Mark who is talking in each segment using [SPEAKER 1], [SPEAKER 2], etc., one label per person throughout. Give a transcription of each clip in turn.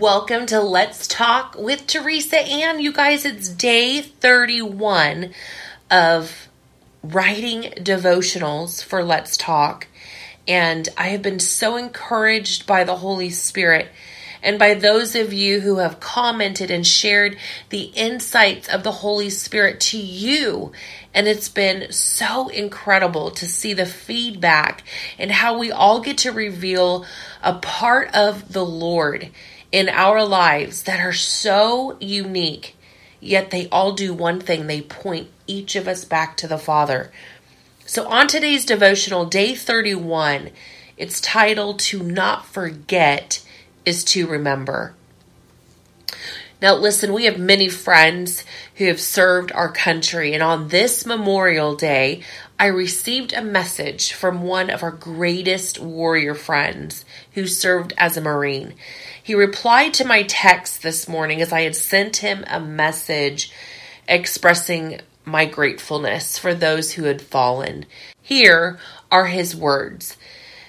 [SPEAKER 1] Welcome to Let's Talk with Teresa Ann. You guys, it's day 31 of writing devotionals for Let's Talk. And I have been so encouraged by the Holy Spirit and by those of you who have commented and shared the insights of the Holy Spirit to you. And it's been so incredible to see the feedback and how we all get to reveal a part of the Lord in our lives that are so unique, yet they all do one thing they point each of us back to the Father. So, on today's devotional, day 31, it's titled To Not Forget is to remember. Now, listen, we have many friends who have served our country, and on this Memorial Day, I received a message from one of our greatest warrior friends who served as a Marine. He replied to my text this morning as I had sent him a message expressing my gratefulness for those who had fallen. Here are his words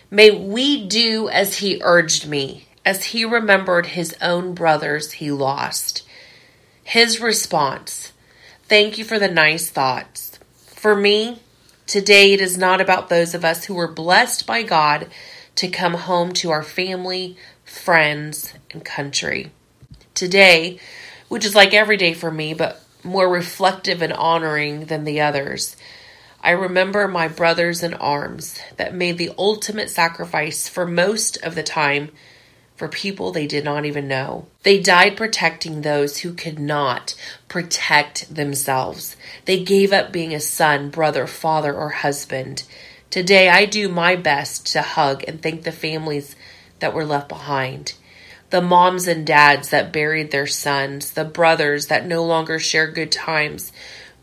[SPEAKER 1] May we do as he urged me as he remembered his own brothers he lost. His response Thank you for the nice thoughts. For me, today it is not about those of us who were blessed by God to come home to our family, friends, and country. Today, which is like every day for me, but more reflective and honoring than the others, I remember my brothers in arms that made the ultimate sacrifice for most of the time for people they did not even know. They died protecting those who could not protect themselves. They gave up being a son, brother, father, or husband. Today, I do my best to hug and thank the families that were left behind. The moms and dads that buried their sons, the brothers that no longer share good times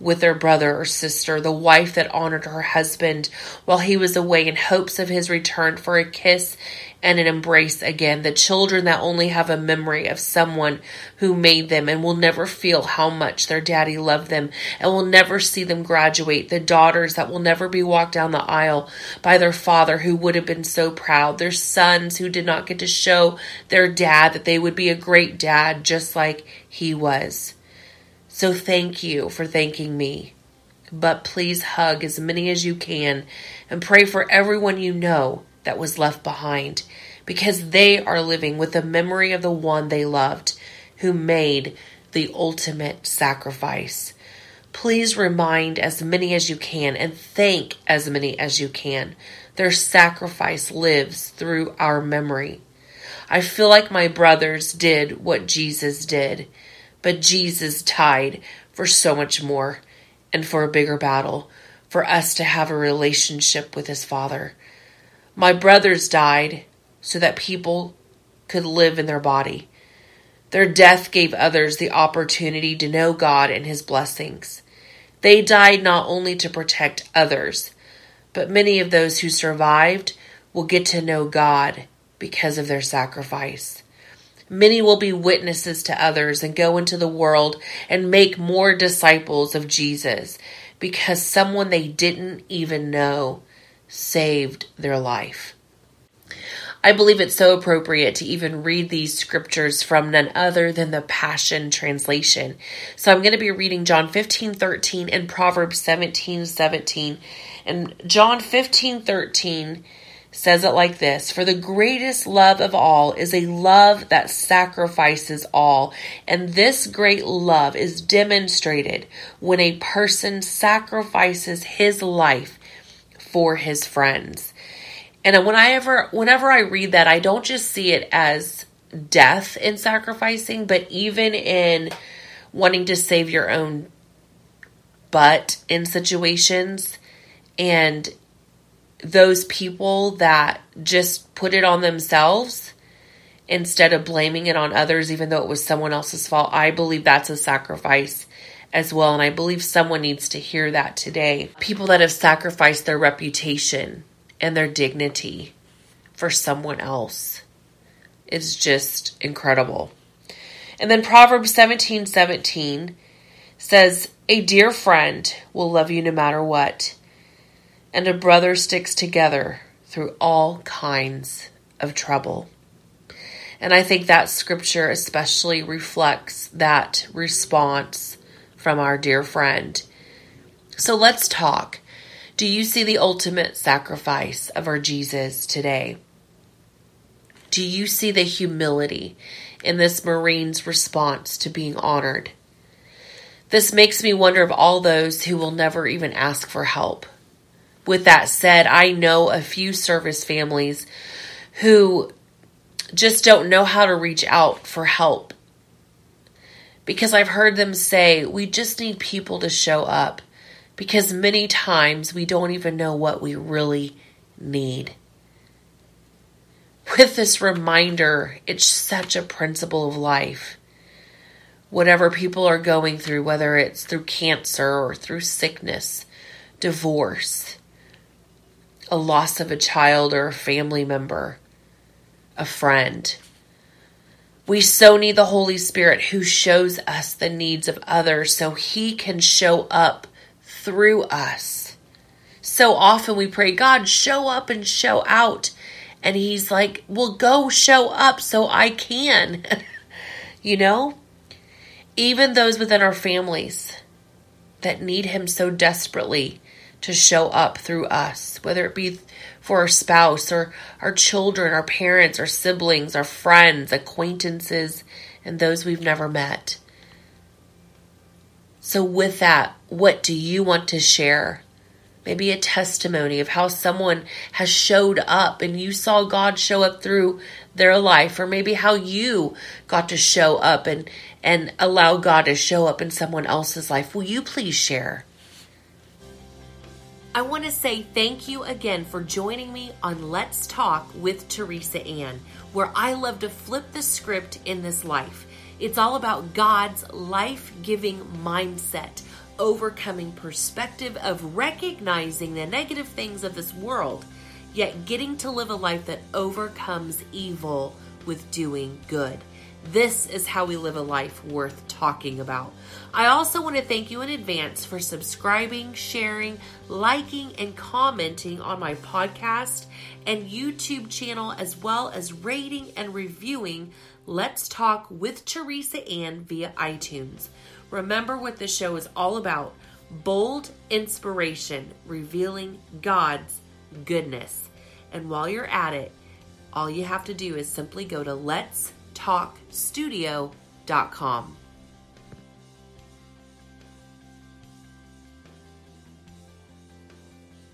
[SPEAKER 1] with their brother or sister, the wife that honored her husband while he was away in hopes of his return for a kiss and an embrace again, the children that only have a memory of someone who made them and will never feel how much their daddy loved them and will never see them graduate, the daughters that will never be walked down the aisle by their father who would have been so proud, their sons who did not get to show their dad that they would be a great dad just like he was. So thank you for thanking me. But please hug as many as you can and pray for everyone you know that was left behind because they are living with the memory of the one they loved who made the ultimate sacrifice. Please remind as many as you can and thank as many as you can. Their sacrifice lives through our memory. I feel like my brothers did what Jesus did. But Jesus died for so much more and for a bigger battle, for us to have a relationship with his Father. My brothers died so that people could live in their body. Their death gave others the opportunity to know God and his blessings. They died not only to protect others, but many of those who survived will get to know God because of their sacrifice. Many will be witnesses to others and go into the world and make more disciples of Jesus because someone they didn't even know saved their life. I believe it's so appropriate to even read these scriptures from none other than the Passion Translation. So I'm going to be reading John 15 13 and Proverbs 17 17. And John 15 13 says it like this For the greatest love of all is a love that sacrifices all. And this great love is demonstrated when a person sacrifices his life for his friends. And when I ever, whenever I read that, I don't just see it as death in sacrificing, but even in wanting to save your own butt in situations and those people that just put it on themselves instead of blaming it on others, even though it was someone else's fault, I believe that's a sacrifice as well. And I believe someone needs to hear that today. People that have sacrificed their reputation and their dignity for someone else is just incredible. And then Proverbs 17 17 says, A dear friend will love you no matter what and a brother sticks together through all kinds of trouble. And I think that scripture especially reflects that response from our dear friend. So let's talk. Do you see the ultimate sacrifice of our Jesus today? Do you see the humility in this Marine's response to being honored? This makes me wonder of all those who will never even ask for help. With that said, I know a few service families who just don't know how to reach out for help. Because I've heard them say, we just need people to show up. Because many times we don't even know what we really need. With this reminder, it's such a principle of life. Whatever people are going through, whether it's through cancer or through sickness, divorce, a loss of a child or a family member, a friend. We so need the Holy Spirit who shows us the needs of others so he can show up through us. So often we pray, God, show up and show out. And he's like, well, go show up so I can. you know? Even those within our families that need him so desperately to show up through us, whether it be for our spouse or our children, our parents, our siblings, our friends, acquaintances, and those we've never met. So, with that, what do you want to share? Maybe a testimony of how someone has showed up and you saw God show up through their life, or maybe how you got to show up and, and allow God to show up in someone else's life. Will you please share? I want to say thank you again for joining me on Let's Talk with Teresa Ann, where I love to flip the script in this life. It's all about God's life giving mindset, overcoming perspective of recognizing the negative things of this world, yet getting to live a life that overcomes evil with doing good. This is how we live a life worth talking about. I also want to thank you in advance for subscribing, sharing, liking, and commenting on my podcast and YouTube channel, as well as rating and reviewing Let's Talk with Teresa Ann via iTunes. Remember what this show is all about bold inspiration, revealing God's goodness. And while you're at it, all you have to do is simply go to Let's talkstudio.com.